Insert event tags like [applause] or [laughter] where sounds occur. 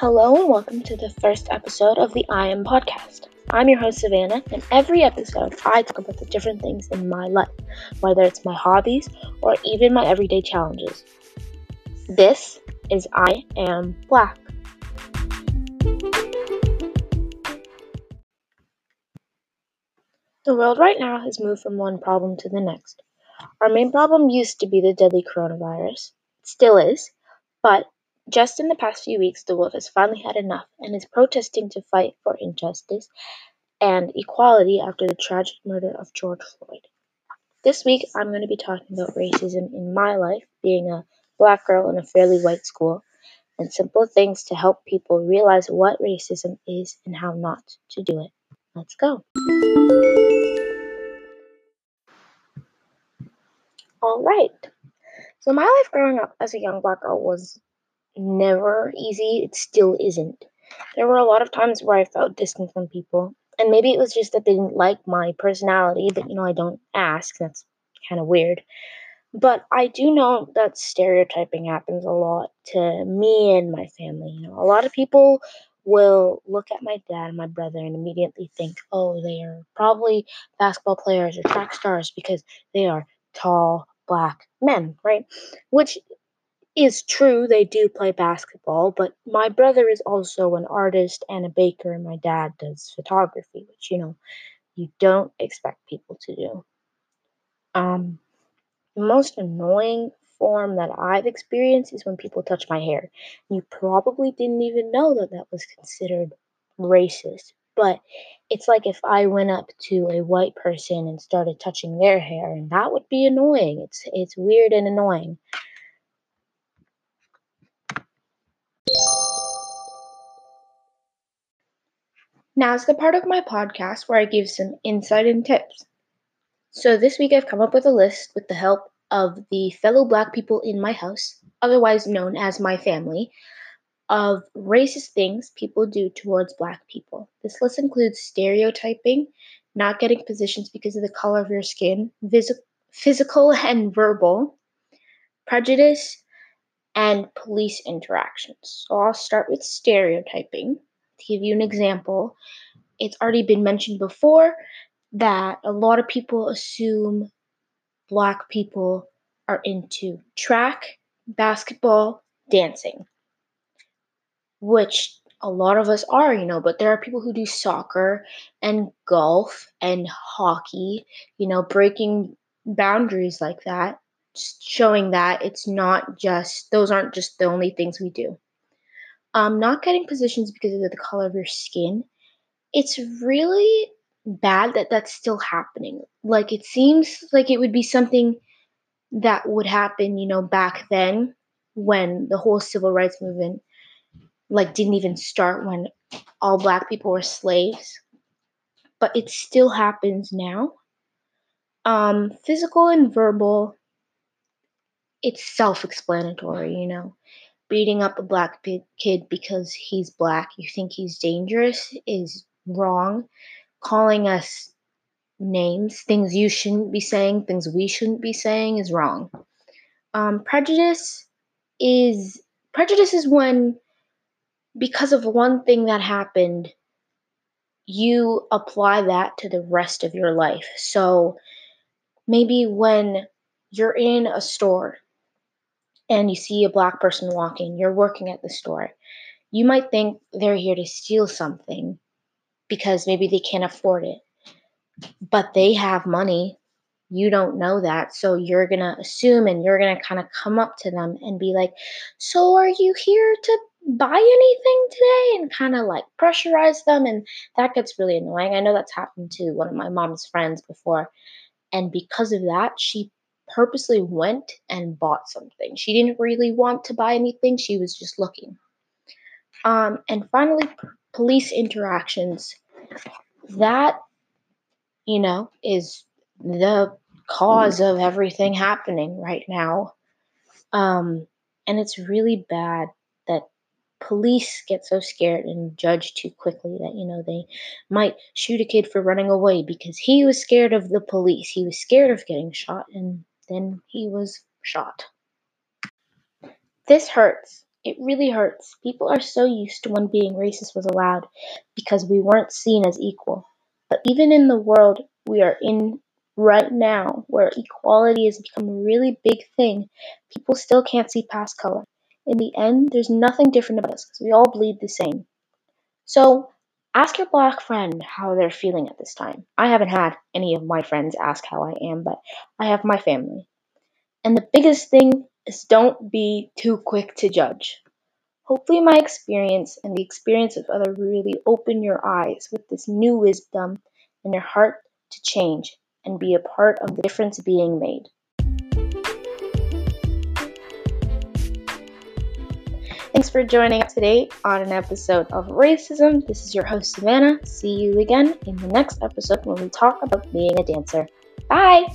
Hello and welcome to the first episode of the I Am podcast. I'm your host Savannah, and every episode I talk about the different things in my life, whether it's my hobbies or even my everyday challenges. This is I Am Black. The world right now has moved from one problem to the next. Our main problem used to be the deadly coronavirus. It still is, but just in the past few weeks, the world has finally had enough and is protesting to fight for injustice and equality after the tragic murder of George Floyd. This week, I'm going to be talking about racism in my life, being a black girl in a fairly white school, and simple things to help people realize what racism is and how not to do it. Let's go. All right. So, my life growing up as a young black girl was never easy. It still isn't. There were a lot of times where I felt distant from people, and maybe it was just that they didn't like my personality, but you know, I don't ask. That's kind of weird. But I do know that stereotyping happens a lot to me and my family. You know, a lot of people will look at my dad and my brother and immediately think, oh, they are probably basketball players or track stars because they are tall black men, right? Which is true, they do play basketball, but my brother is also an artist and a baker, and my dad does photography, which, you know, you don't expect people to do. Um, the most annoying form that I've experienced is when people touch my hair. You probably didn't even know that that was considered racist, but it's like if I went up to a white person and started touching their hair, and that would be annoying. It's it's weird and annoying. Now's the part of my podcast where I give some insight and tips. So this week I've come up with a list with the help of the fellow black people in my house, otherwise known as my family, of racist things people do towards black people. This list includes stereotyping, not getting positions because of the color of your skin, vis- physical [laughs] and verbal, prejudice, and police interactions. So I'll start with stereotyping. To give you an example, it's already been mentioned before that a lot of people assume black people are into track, basketball, dancing, which a lot of us are, you know, but there are people who do soccer and golf and hockey, you know, breaking boundaries like that, showing that it's not just, those aren't just the only things we do um, not getting positions because of the color of your skin, it's really bad that that's still happening. Like it seems like it would be something that would happen, you know, back then when the whole civil rights movement like didn't even start when all black people were slaves. But it still happens now. Um, physical and verbal, it's self-explanatory, you know beating up a black kid because he's black, you think he's dangerous, is wrong. Calling us names, things you shouldn't be saying, things we shouldn't be saying, is wrong. Um, prejudice is prejudice is when because of one thing that happened, you apply that to the rest of your life. So maybe when you're in a store and you see a black person walking, you're working at the store, you might think they're here to steal something because maybe they can't afford it. But they have money. You don't know that. So you're going to assume and you're going to kind of come up to them and be like, So are you here to buy anything today? And kind of like pressurize them. And that gets really annoying. I know that's happened to one of my mom's friends before. And because of that, she purposely went and bought something. She didn't really want to buy anything, she was just looking. Um, and finally, p- police interactions. That, you know, is the cause of everything happening right now. Um, and it's really bad that police get so scared and judge too quickly that you know they might shoot a kid for running away because he was scared of the police he was scared of getting shot and then he was shot. This hurts. It really hurts. People are so used to when being racist was allowed because we weren't seen as equal. But even in the world we are in right now, where equality has become a really big thing, people still can't see past color. In the end, there's nothing different about us because we all bleed the same. So, ask your black friend how they're feeling at this time. I haven't had any of my friends ask how I am, but I have my family. And the biggest thing is don't be too quick to judge. Hopefully, my experience and the experience of others really open your eyes with this new wisdom and your heart to change and be a part of the difference being made. Thanks for joining us today on an episode of Racism. This is your host, Savannah. See you again in the next episode when we talk about being a dancer. Bye!